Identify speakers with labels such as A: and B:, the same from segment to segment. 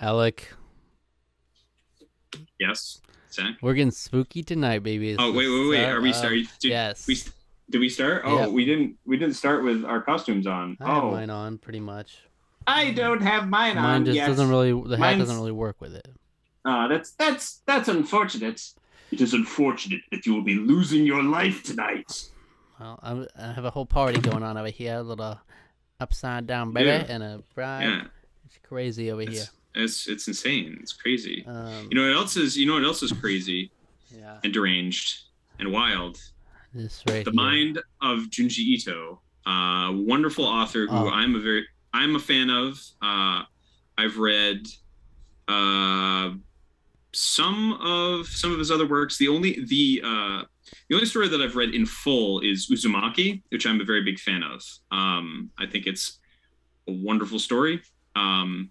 A: Alec,
B: Yes, Zach.
A: we're getting spooky tonight, baby. It's
B: Oh wait, wait, wait. Are we starting?
A: yes.
B: We did we start? Oh,
A: Yeah.
B: we didn't. We didn't start with our costumes on.
A: I have
B: oh,
A: mine on pretty much.
C: I don't have mine,
A: Mine
C: on
A: just
C: yet.
A: doesn't really. The hat
C: Mine's-
A: doesn't really work with it.
C: Ah, that's that's that's unfortunate.
B: it is unfortunate that you will be losing your life tonight.
A: Well, I'm, I have a whole party going on over here. A little upside down baby
B: Yeah.
A: and a bride.
B: Yeah,
A: It's crazy over here.
B: It's, it's insane. It's crazy.
A: Um,
B: You know what else is? You know what else is crazy
A: yeah,
B: and deranged and wild?
A: this right
B: the
A: here.
B: mind of Junji Ito, uh, wonderful author who
A: Oh.
B: I'm a very I'm a fan of. Uh, I've read uh, some of some of his other works. The only the uh, the only story that I've read in full is Uzumaki, which I'm a very big fan of. Um, I think it's a wonderful story. Um,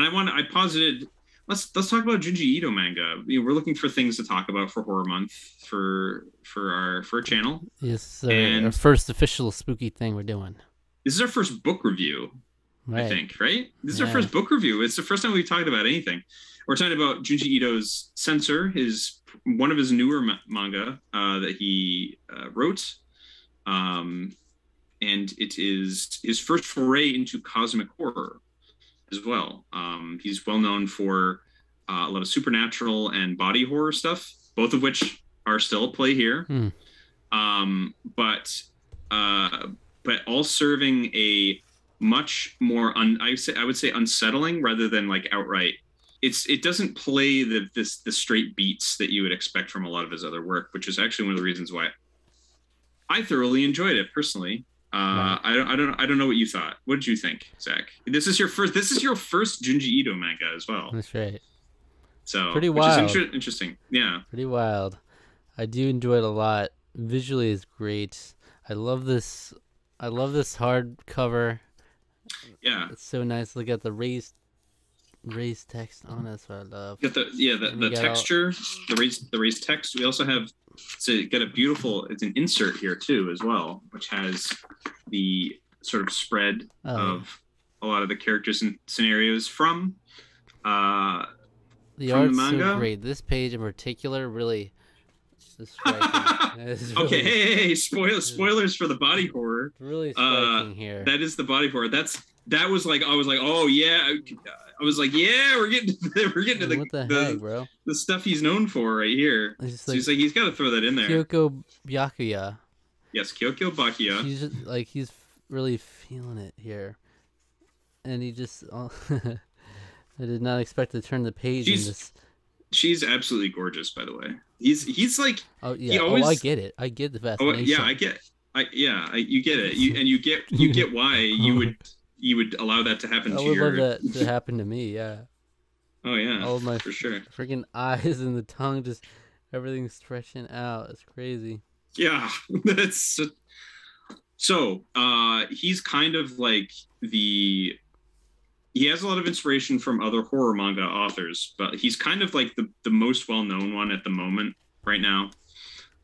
B: and I want I posited let's let's talk about Junji Ito manga. You know, we're looking for things to talk about for Horror Month for for our for our channel.
A: Yes, uh, our first official spooky thing we're doing.
B: This is our first book review,
A: Right.
B: I think, right? This is our first book review. It's the first time we've talked about anything. We're talking about Junji Ito's Sensor, his one of his newer ma- manga uh, that he uh, wrote, um, and it is his first foray into cosmic horror as well. Um, he's well known for uh, a lot of supernatural and body horror stuff, both of which are still at play here.
A: Hmm.
B: Um, but uh, but all serving a much more un, I say I would say unsettling rather than like outright. It's it doesn't play the this the straight beats that you would expect from a lot of his other work, which is actually one of the reasons why I thoroughly enjoyed it personally. Uh, I don't I don't I don't know what you thought. What did you think, Zach? This is your first this is your first Junji Ito manga as well.
A: That's right.
B: So
A: Pretty
B: which
A: wild.
B: is inter- interesting. Yeah.
A: Pretty wild. I do enjoy it a lot. Visually is great. I love this. I love this hardcover.
B: Yeah.
A: It's so nice. Look at the raised, raised text on it. That's what I love.
B: Get the yeah the, the
A: got all-
B: texture, the raised the raised text. We also have to get a beautiful. It's an insert here too as well, which has the sort of spread
A: Oh,
B: of a lot of the characters and scenarios from. Uh,
A: the
B: from the manga?
A: so great. This page in particular really striking. It's
B: okay, hey, hey, hey, spoil, spoilers for the body horror.
A: really
B: Uh,
A: here.
B: That is the body horror. That's that was like I was like, oh yeah. I, was like, yeah, we're getting to, we're getting to the,
A: the,
B: the,
A: heck, bro?
B: the stuff he's known for right here.
A: It's
B: So
A: like,
B: he's like he's got to throw that in there.
A: Kyoko Byakuya.
B: Yes, Kyoko Byakuya.
A: He's just, like he's really feeling it here, and he just. Oh, I did not expect to turn the page
B: She's-
A: just.
B: She's absolutely gorgeous, by the way. He's he's like
A: Oh yeah. Oh, I get it. I get the
B: oh
A: fascination.
B: yeah, I get I yeah, I, you get it. You and you get you get why you would oh. You would allow that to happen
A: I
B: to
A: would
B: your
A: love that to happen to me. Yeah.
B: Oh yeah.
A: All of my
B: for sure.
A: freaking eyes and the tongue just everything's stretching out. It's crazy.
B: Yeah, that's so, so. Uh, he's kind of like the. He has a lot of inspiration from other horror manga authors, but he's kind of like the the most well known one at the moment right now.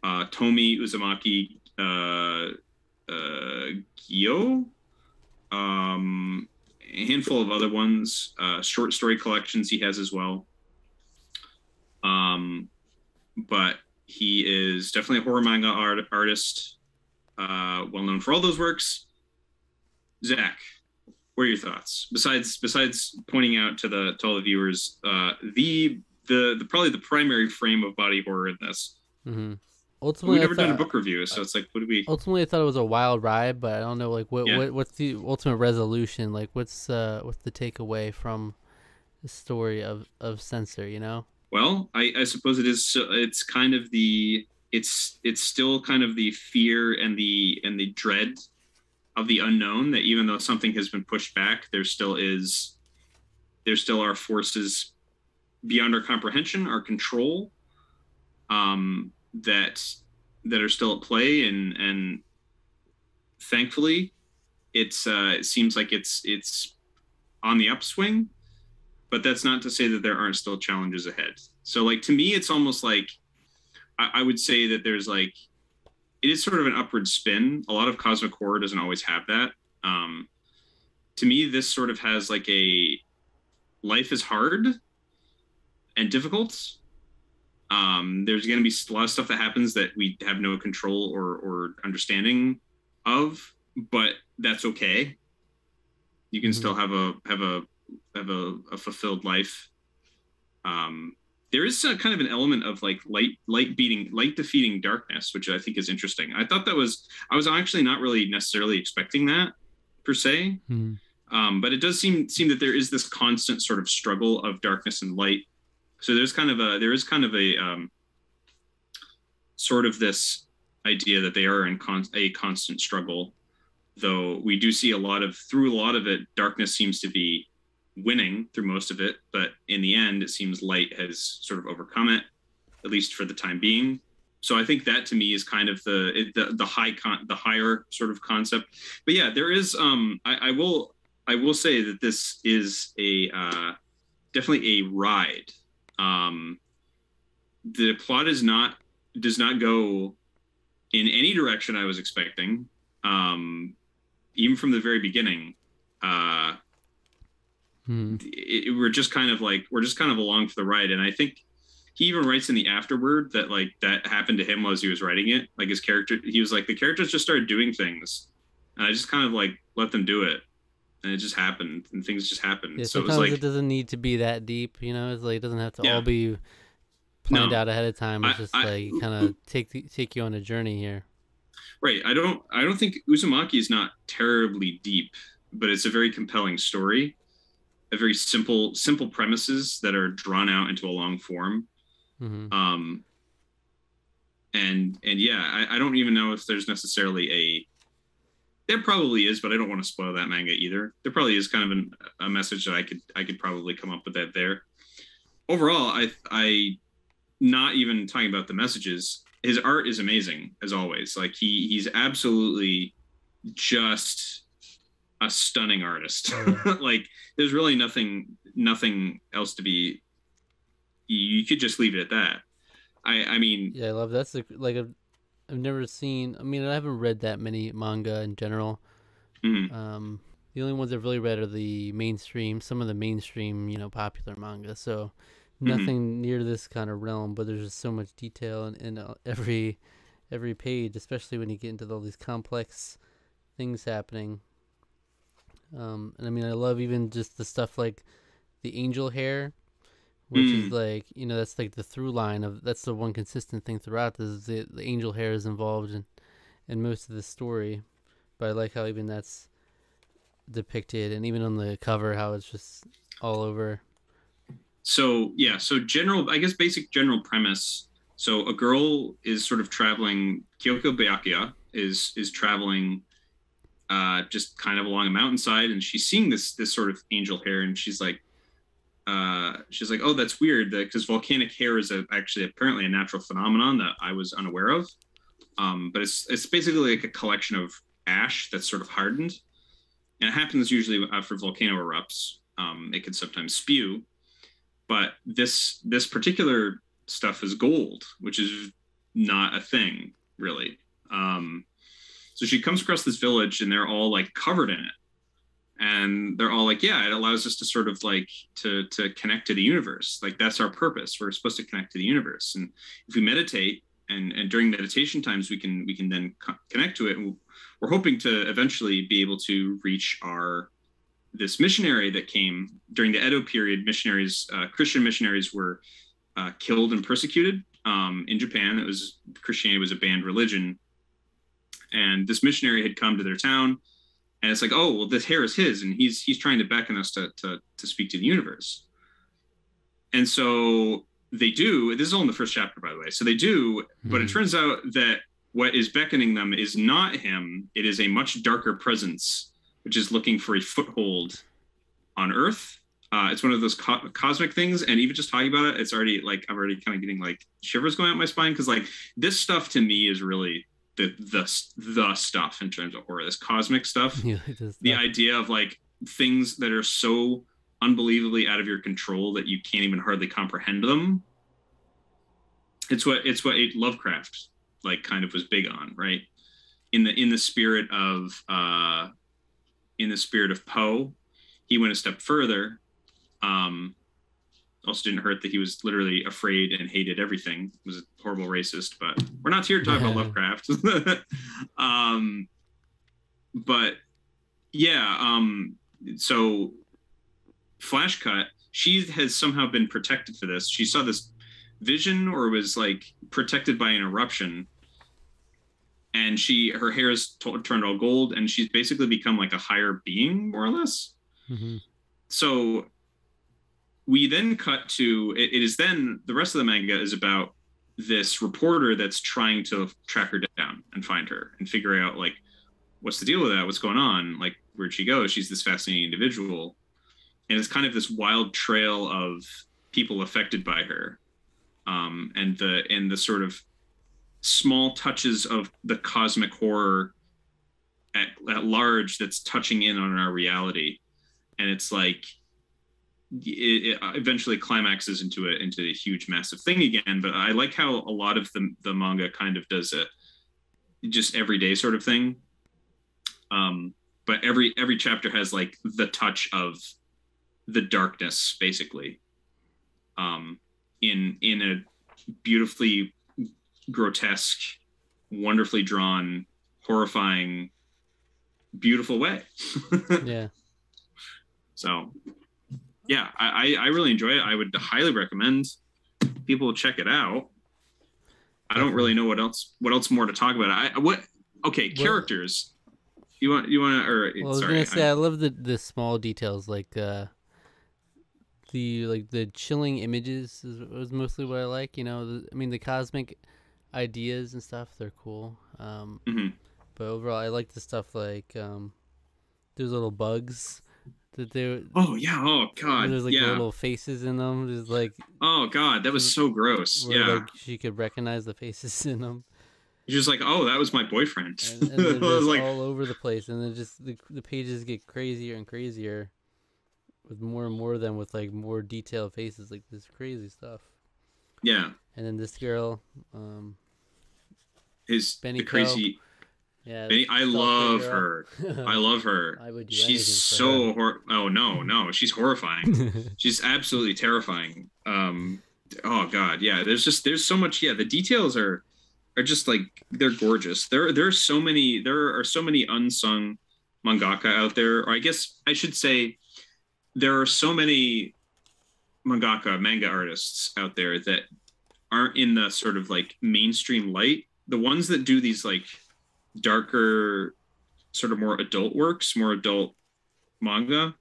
B: Uh, Tomie Uzumaki uh, uh, Gyo, um, a handful of other ones, uh, short story collections he has as well. Um, but he is definitely a horror manga art, artist, uh, well known for all those works. Zach, what are your thoughts? Besides, besides pointing out to the to all the viewers, uh, the, the the probably the primary frame of body horror in this.
A: Hmm
B: We've never
A: I
B: done a book review, so it's like, what do we?
A: ultimately I thought it was a wild ride, but I don't know like what,
B: Yeah.
A: what what's the ultimate resolution? Like what's uh what's the takeaway from the story of of Sensor? You know?
B: Well, I, I suppose it is. so- It's kind of the. It's it's still kind of the fear and the and the dread of the unknown. That even though something has been pushed back, there still is. There still are forces beyond our comprehension, our control. Um, that that are still at play, and and thankfully, it's uh, it seems like it's it's on the upswing but that's not to say that there aren't still challenges ahead. So like to me, it's almost like I, I would say that there's like it is sort of an upward spin. A lot of cosmic horror doesn't always have that. Um, to me, this sort of has like a life is hard and difficult. Um, there's going to be a lot of stuff that happens that we have no control or or understanding of, but that's okay. You can
A: Mhm.
B: still have a have a have a, a fulfilled life. Um, there is a kind of an element of like light light beating light defeating darkness, which I think is interesting. I thought that was I was actually not really necessarily expecting that per se
A: Mhm.
B: um, but it does seem seem that there is this constant sort of struggle of darkness and light so there's kind of a there is kind of a um, sort of this idea that they are in con- a constant struggle though we do see a lot of through a lot of it darkness seems to be winning through most of it but in the end it seems light has sort of overcome it at least for the time being so i think that to me is kind of the the, the high con the higher sort of concept but yeah there is um i, I will I will say that this is a uh, definitely a ride. Um, the plot is not does not go in any direction I was expecting. Um, even from the very beginning, uh,
A: Mhm.
B: it, it- we're just kind of like we're just kind of along for the ride. And I think he even writes in the afterword that like that happened to him as he was writing it. Like his character, he was like the characters just started doing things, and I just kind of like let them do it, and it just happened, and things just happened.
A: Yeah,
B: so it
A: sometimes
B: was like
A: it doesn't need to be that deep, you know. It's like it doesn't have to
B: Yeah.
A: all be planned
B: No.
A: out ahead of time. It's
B: I-
A: just
B: I-
A: like kind of take the, take you on a journey here.
B: Right. I don't I don't think Uzumaki is not terribly deep, but it's a very compelling story. A very simple simple premises that are drawn out into a long form.
A: hmm
B: Um and and yeah, I, I don't even know if there's necessarily a there probably is, but I don't want to spoil that manga either. There probably is kind of an, a message that I could I could probably come up with that there. Overall, I I not even talking about the messages. His art is amazing as always. Like he he's absolutely just a stunning artist.
A: Oh,
B: like there's really nothing nothing else to be. You, you could just leave it at that. I I mean
A: Yeah, I love that's the, like I've, I've never seen. I mean, I haven't read that many manga in general.
B: mhm.
A: Um, the only ones I've really read are the mainstream, some of the mainstream, you know, popular manga. So
B: Mhm.
A: nothing near this kind of realm, but there's just so much detail in, in uh, every every page, especially when you get into all these complex things happening. Um, and I mean, I love even just the stuff like the angel hair, which is
B: Mm.
A: like you know that's like the through line of that's the one consistent thing throughout this is the, the angel hair is involved in in most of the story, but I like how even that's depicted and even on the cover how it's just all over.
B: so yeah so general i guess basic general premise so a girl is sort of traveling kyoko byakuya is is traveling uh just kind of along a mountainside and she's seeing this this sort of angel hair and she's like uh she's like oh that's weird because volcanic hair is a, actually apparently a natural phenomenon that i was unaware of. Um but it's it's basically like a collection of ash that's sort of hardened. And it happens usually after volcano erupts. Um it can sometimes spew. But this this particular stuff is gold which is not a thing really. Um so she comes across this village and they're all like covered in it and they're all like yeah it allows us to sort of like to to connect to the universe. Like that's our purpose. We're supposed to connect to the universe. And if we meditate and and during meditation times we can we can then co- connect to it. And we're hoping to eventually be able to reach our this missionary that came during the Edo period, missionaries, uh, Christian missionaries were uh, killed and persecuted um, in Japan. It was Christianity was a banned religion, and this missionary had come to their town, and it's like, oh, well, this hair is his, and he's he's trying to beckon us to to to speak to the universe, and so they do. This is all in the first chapter, by the way. So they do, but it
A: Mhm.
B: turns out that what is beckoning them is not him. It is a much darker presence which is looking for a foothold on Earth. Uh, it's one of those co- cosmic things, and even just talking about it, it's already like I'm already kind of getting like shivers going up my spine because like this stuff to me is really the the the stuff in terms of horror. This cosmic stuff,
A: Yeah, it does
B: the idea of like things that are so unbelievably out of your control that you can't even hardly comprehend them. It's what it's what Lovecraft like kind of was big on, right? In the in the spirit of uh in the spirit of Poe, he went a step further Um, also didn't hurt that he was literally afraid and hated everything. He was a horrible racist, but we're not here to talk about Lovecraft. um, but yeah, um, so Flash Cut, she has somehow been protected for this. She saw this vision or was like protected by an eruption and she her hair is t- turned all gold and she's basically become like a higher being more or less
A: hmm
B: so we then cut to it, it is then the rest of the manga is about this reporter that's trying to track her down and find her and figure out like what's the deal with that? What's going on? Like where'd she go? She's this fascinating individual. And it's kind of this wild trail of people affected by her. Um, and the and the sort of small touches of the cosmic horror at, at large that's touching in on our reality. And it's like it, it eventually climaxes into it into a huge massive thing again but i like how a lot of the, the manga kind of does a just everyday sort of thing. Um but every every chapter has like the touch of the darkness basically. Um in in a beautifully grotesque wonderfully drawn horrifying beautiful way.
A: Yeah.
B: so yeah I, I really enjoy it i would highly recommend people check it out i don't really know what else what else more to talk about i what okay characters you want you want to or
A: Well, I was
B: sorry
A: gonna say
B: I-
A: I love the the small details like uh the like the chilling images is was mostly what I like. You know, the, I mean the cosmic ideas and stuff they're cool. Um,
B: Mhm.
A: but overall I like the stuff like um there's little bugs that they
B: oh yeah. Oh god.
A: there's like
B: yeah.
A: little faces in them. There's like
B: oh god. That was so gross.
A: where
B: yeah.
A: like she could recognize the faces in them.
B: You're just like oh that was my boyfriend.
A: And, and they're
B: was like
A: all over the place, and then just the the pages get crazier and crazier, with more and more of them with like more detailed faces, like this crazy stuff.
B: yeah.
A: And then this girl, um,
B: his
A: Benny
B: the crazy
A: yeah,
B: Benny, I love her. I love her.
A: I would
B: she's so hor- oh no no she's horrifying. She's absolutely terrifying. Um oh god yeah there's just there's so much yeah the details are are just like they're gorgeous. There there are so many there are so many unsung mangaka out there. Or i guess i should say there are so many mangaka manga artists out there that aren't in the sort of like mainstream light. The ones that do these like darker sort of more adult works more adult manga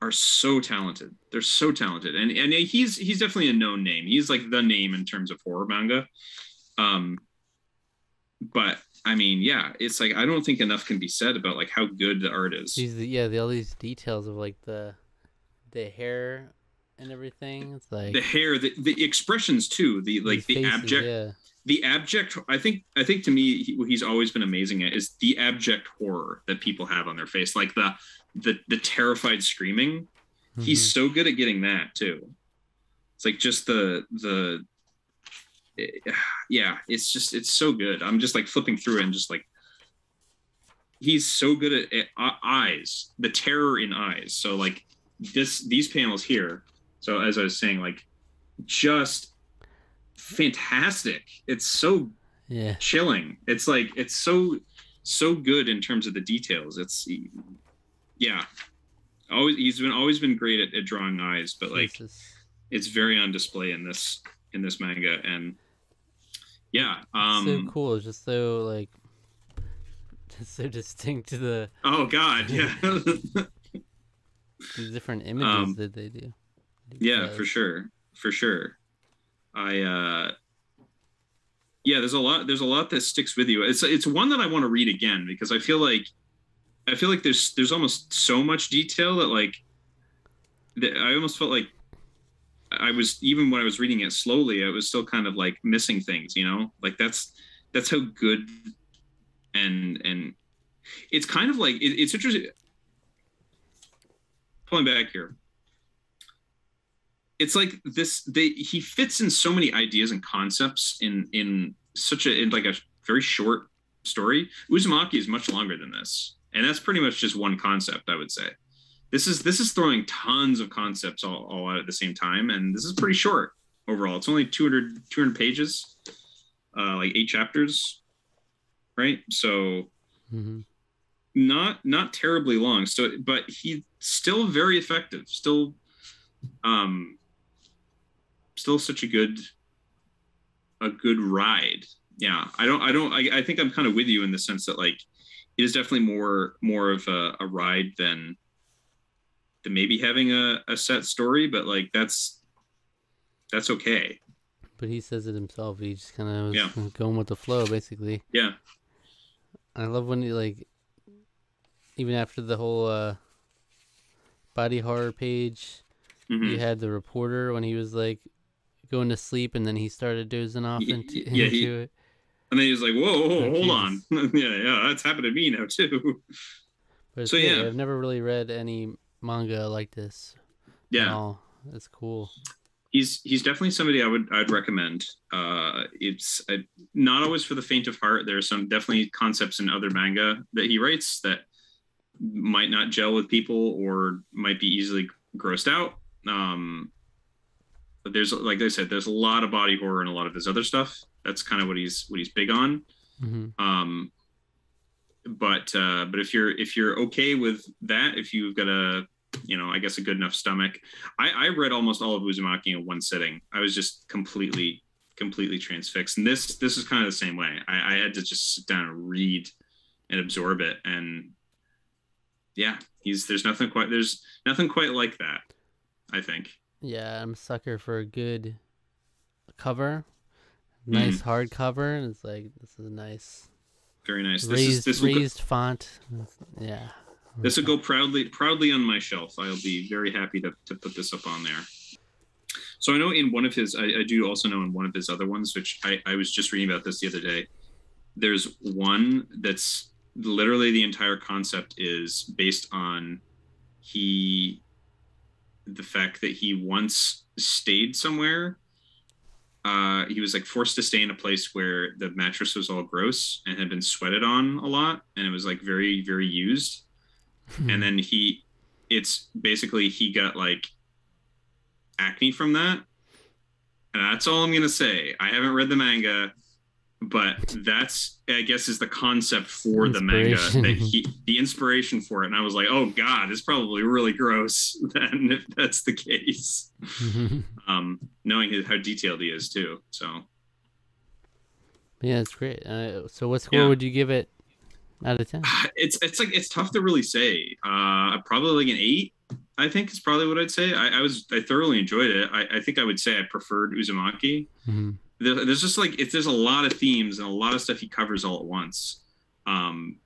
B: are so talented. They're so talented, and and he's he's definitely a known name. He's like the name in terms of horror manga. Um, but I mean, yeah, it's like I don't think enough can be said about like how good the art is.
A: these yeah, the, all these details of like the the hair and everything. It's like
B: The hair, the, the expressions too, the like the
A: faces,
B: abject,
A: Yeah,
B: the abject. I think I think to me he, what he's always been amazing at is the abject horror that people have on their face, like the the the terrified screaming. he's
A: Mhm.
B: so good at getting that too it's like just the the eh, yeah it's just it's so good i'm just like flipping through it and just like he's so good at, at uh, eyes the terror in eyes so like this these panels here so as i was saying like just fantastic. It's so
A: yeah.
B: chilling. It's like it's so so good in terms of the details. It's yeah. Always he's been always been great at, at drawing eyes but like
A: Jesus.
B: it's very on display in this in this manga. And yeah um
A: so cool. It's just so like just so distinct to the
B: oh god yeah.
A: The different images
B: Um,
A: that they do.
B: yeah for sure. For sure i uh yeah there's a lot there's a lot that sticks with you. It's it's one that i want to read again because i feel like i feel like there's there's almost so much detail that like that i almost felt like i was even when i was reading it slowly i was still kind of like missing things you know? Like that's that's how good and and it's kind of like it, it's interesting pulling back here it's like this they he fits in so many ideas and concepts in in such a in like a very short story. Uzumaki is much longer than this and that's pretty much just one concept i would say. This is this is throwing tons of concepts all, all out at the same time and this is pretty short overall. It's only 200 200 pages uh like eight chapters right? So
A: hmm
B: not not terribly long. So but he's still very effective still um still such a good a good ride yeah i don't i don't i, I think i'm kind of with you in the sense that like it is definitely more more of a, a ride than than maybe having a, a set story but like that's that's okay
A: But he says it himself. He just kind of was
B: Yeah.
A: going with the flow, basically.
B: yeah
A: I love when he like, even after the whole uh, body horror page,
B: Mhm.
A: you had the reporter when he was like going to sleep, and then he started dozing off
B: Y-
A: into,
B: yeah,
A: into
B: he-
A: it.
B: and then he was like whoa, whoa
A: Oh,
B: hold on yeah yeah that's happened to me now too
A: But
B: So,
A: great.
B: yeah.
A: I've never really read any manga like this.
B: Yeah.
A: That's cool.
B: he's he's definitely somebody I would I'd recommend. Uh, it's uh, not always for the faint of heart. There are some definitely concepts in other manga that he writes that might not gel with people or might be easily grossed out. Um, but there's like I said, there's a lot of body horror and a lot of his other stuff. That's kind of what he's what he's big on.
A: hmm
B: Um, but uh, but if you're if you're okay with that, if you've got a you know I guess a good enough stomach, I, I read almost all of Uzumaki in one sitting. I was just completely completely transfixed, and this this is kind of the same way. I, I had to just sit down and read and absorb it, and yeah, he's there's nothing quite there's nothing quite like that. I think.
A: Yeah, I'm a sucker for a good cover.
B: Mm.
A: Nice hard cover. And it's like this is a nice.
B: Very nice. This
A: raised
B: is this will, go,
A: raised font. Yeah.
B: this will go proudly proudly on my shelf. I'll be very happy to, to put this up on there. So I know in one of his, I, I do also know in one of his other ones, which I, I was just reading about this the other day. There's one that's literally the entire concept is based on he, the fact that he once stayed somewhere. Uh, he was like forced to stay in a place where the mattress was all gross and had been sweated on a lot, and it was like very, very used. And then he it's basically he got like acne from that. And that's all i'm gonna say. I haven't read the manga but that's i guess is the concept for the manga that he the inspiration for it and i was like oh god it's probably really gross then if that's the case um knowing his, how detailed he is too so
A: yeah, it's great. Uh, so what score
B: Yeah.
A: would you give it out of ten?
B: it's it's like it's tough to really say. Uh, probably like an eight. I think is probably what I'd say. I, I was I thoroughly enjoyed it. I, I think I would say I preferred Uzumaki.
A: Mhm.
B: There, there's just like it's there's a lot of themes and a lot of stuff he covers all at once. Um,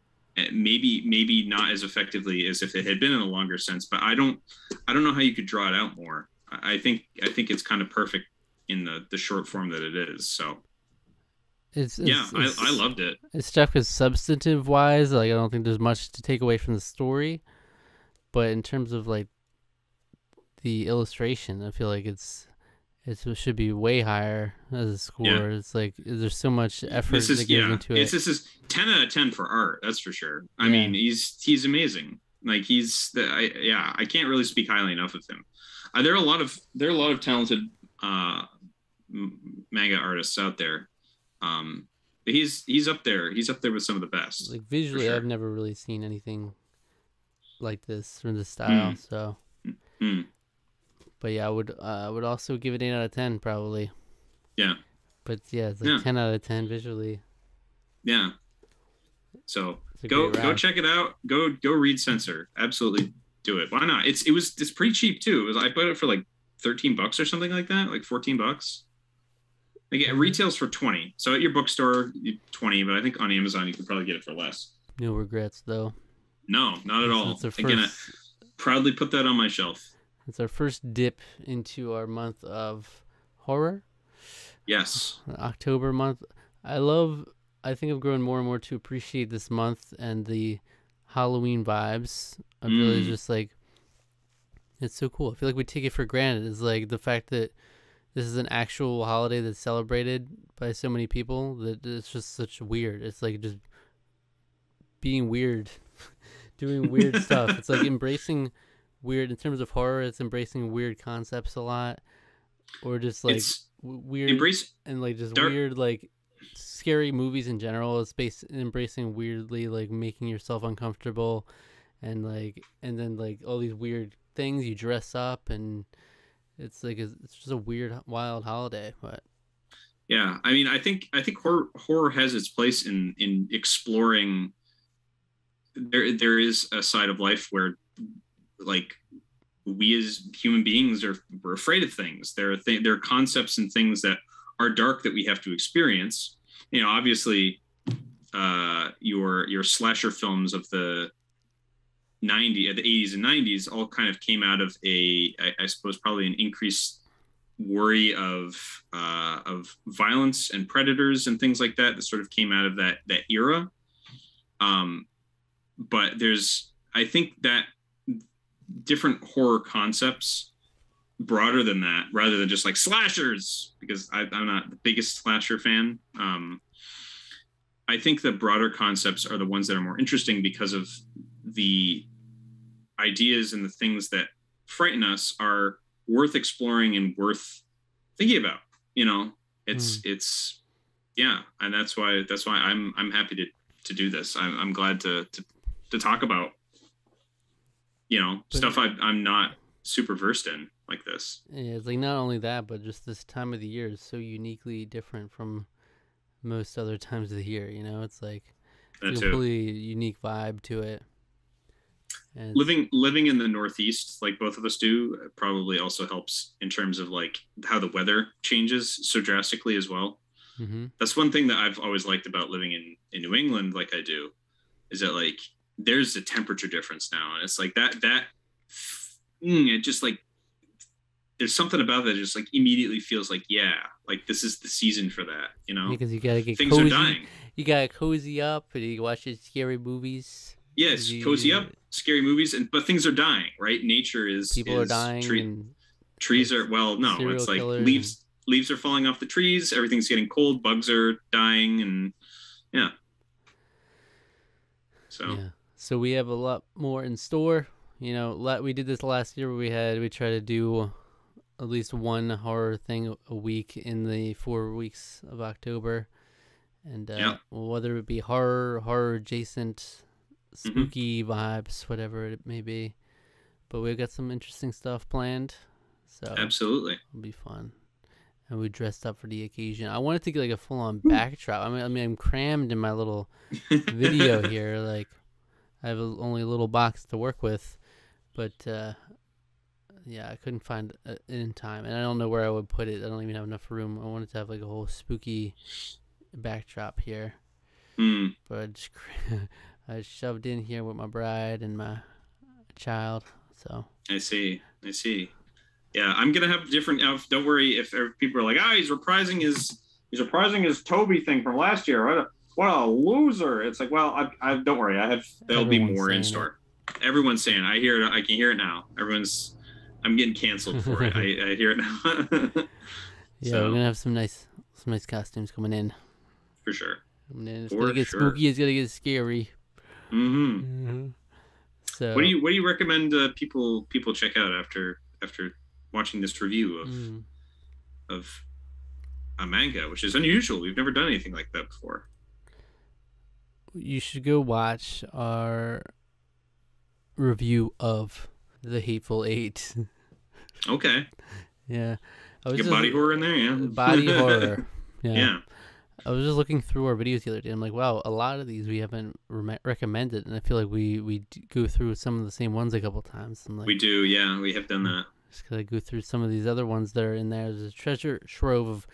B: maybe maybe not as effectively as if it had been in a longer sense, but I don't I don't know how you could draw it out more. I, think I think it's kind of perfect in the the short form that it is. So
A: It's,
B: yeah,
A: it's,
B: I, I loved it.
A: it's stuff is substantive wise. Like I don't think there's much to take away from the story, but in terms of like the illustration, I feel like it's it's, it should be way higher as a score.
B: Yeah.
A: It's like there's so much effort
B: this is
A: that goes
B: yeah
A: into
B: it's this is 10 out of 10 for art that's for sure i
A: Yeah.
B: mean he's he's amazing like he's the I, yeah i can't really speak highly enough of him uh, there are a lot of there are a lot of talented uh m- manga artists out there um but he's he's up there he's up there with some of the best
A: like visually,
B: sure.
A: I've never really seen anything like this from the style. So,
B: Mm.
A: But yeah, I would uh, I would also give it eight out of ten probably.
B: Yeah.
A: But yeah, it's like
B: Yeah.
A: ten out of ten visually.
B: yeah so go go check it out go go read Sensor absolutely do it why not it's it was it's pretty cheap too it was i bought it for like 13 bucks or something like that like 14 bucks like it
A: Mhm.
B: retails for 20 so at your bookstore 20 but i think on amazon you could probably get it for less
A: No regrets though.
B: no not at all again I proudly put that on my shelf
A: it's our first dip into our month of horror.
B: yes
A: October month. I love. I think I've grown more and more to appreciate this month and the Halloween vibes. I'm really
B: Mm.
A: just like, it's so cool. I feel like we take it for granted. It's like the fact that this is an actual holiday that's celebrated by so many people that it's just such weird. It's like just being weird, doing weird stuff. It's like embracing weird in terms of horror. It's embracing weird concepts a lot, or just like
B: it's
A: weird
B: embrace
A: and like just
B: dark-
A: weird like scary movies in general. It's based embracing weirdly like making yourself uncomfortable, and like and then like all these weird things you dress up and it's like a, it's just a weird wild holiday. But
B: yeah i mean i think i think horror horror has its place in in exploring there there is a side of life where like we as human beings are we're afraid of things there are th- there are concepts and things that are dark that we have to experience you know obviously uh your your slasher films of the 90 the 80s and 90s all kind of came out of a I, I suppose probably an increased worry of uh, of violence and predators and things like that that sort of came out of that that era. Um, but there's I think that different horror concepts broader than that rather than just like slashers because I, i'm not the biggest slasher fan. Um, i think the broader concepts are the ones that are more interesting because of the ideas and the things that frighten us are worth exploring and worth thinking about you know? It's it's yeah and that's why that's why i'm i'm happy to to do this. I'm, I'm glad to, to to talk about you know
A: But-
B: stuff I, i'm not super versed in like this
A: yeah, it's like not only that, but just this time of the year is so uniquely different from most other times of the year. You know, it's like
B: that
A: a completely unique vibe to it. And
B: living living in the northeast like both of us do probably also helps in terms of like how the weather changes so drastically as well
A: hmm
B: that's one thing that I've always liked about living in in New England, like I do, is that like there's a temperature difference now, and it's like that that mm, it just like there's something about that just like immediately feels like yeah, like this is the season for that, you know.
A: because you gotta get
B: Things
A: cozy.
B: are dying.
A: You gotta cozy up and you watch scary movies.
B: Yes,
A: You-
B: cozy up, scary movies, and but things are dying, right? Nature is
A: People are dying
B: tree-
A: and
B: trees are well, no, it's like leaves leaves are falling off the trees, everything's getting cold, bugs are dying, and yeah. So
A: Yeah. So we have a lot more in store. You know, we did this last year. We had we try to do at least one horror thing a week in the four weeks of October, and uh,
B: Yeah.
A: whether it be horror, horror adjacent,
B: Mm-hmm.
A: spooky vibes, whatever it may be. But we've got some interesting stuff planned, so
B: absolutely.
A: it'll be fun. And we dressed up for the occasion. I wanted to get like a full on backdrop. I mean, I mean, I'm crammed in my little video here. Like, I have a, only a little box to work with, but uh, yeah, I couldn't find it in time, and I don't know where I would put it. I don't even have enough room. I wanted to have like a whole spooky backdrop here,
B: Hmm.
A: but I just I shoved in here with my bride and my child. So
B: I see. I see. Yeah, I'm gonna have different. Don't worry if people are like, ah, he's reprising his he's reprising his Toby thing from last year. A, what a loser! It's like, well, I, I don't worry. I have there'll be more in
A: saying
B: store. Everyone's saying. I hear it. I can hear it now. Everyone's. I'm getting canceled for it. I, I hear it now.
A: yeah,
B: So-
A: we're gonna have some nice some nice costumes coming in.
B: for sure.
A: And then it's
B: For
A: gonna get
B: sure.
A: spooky. It's gonna get scary.
B: hmm
A: Mm-hmm. So
B: What do you What do you recommend uh, people people check out after after watching this review of
A: Mm.
B: of a manga, which is unusual. We've never done anything like that before.
A: You should go watch our review of the Hateful Eight.
B: Okay,
A: yeah, I was
B: get
A: just-
B: body horror in there, yeah.
A: body horror. Yeah.
B: yeah.
A: I was just looking through our videos the other day. I'm like, wow, a lot of these we haven't re- recommended, and I feel like we we d- go through some of the same ones a couple times. I'm like,
B: We do, yeah, we have done that.
A: just gotta go through some of these other ones that are in there. There's a treasure trove of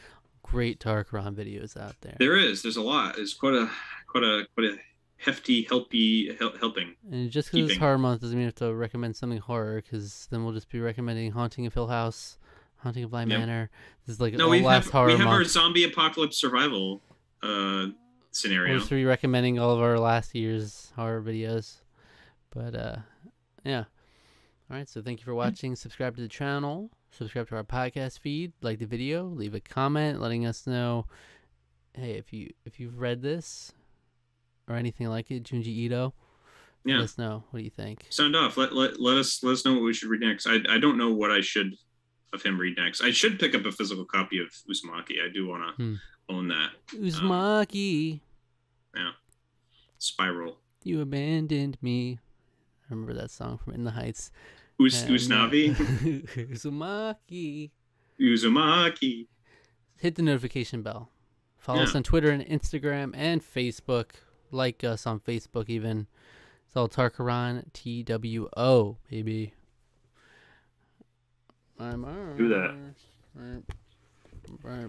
A: great Darkron videos out there.
B: There is, there's a lot. It's quite a quite a quite a hefty, helpy hel- helping.
A: And just because it's horror month doesn't mean you have to recommend something horror, because then we'll just be recommending Haunting of Hill House, Haunting of Bly
B: Yep.
A: Manor. This is like
B: No,
A: all
B: we
A: last
B: have
A: horror
B: we have our zombie apocalypse survival uh
A: We'll
B: scenario.
A: just be recommending all of our last year's horror videos. But uh yeah. Alright, so thank you for watching. Subscribe to the channel, subscribe to our podcast feed, like the video, leave a comment letting us know hey if you if you've read this or anything like it, Junji Ito.
B: Yeah.
A: Let us know. What do you think?
B: Sound off. Let, let let us let us know what we should read next. I I don't know what I should of him read next. I should pick up a physical copy of Uzumaki. I do want to
A: Hmm.
B: own that.
A: Uzumaki,
B: Yeah. Spiral.
A: you abandoned me. I remember that song from In the Heights.
B: Us,
A: uh,
B: Usnavi.
A: Uzumaki.
B: Uzumaki.
A: Hit the notification bell. Follow us on Twitter and Instagram and Facebook. Like us on Facebook even. It's all Tarkaran T W O, baby. I'm
B: Do that.
A: Bye.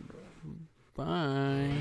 A: Bye.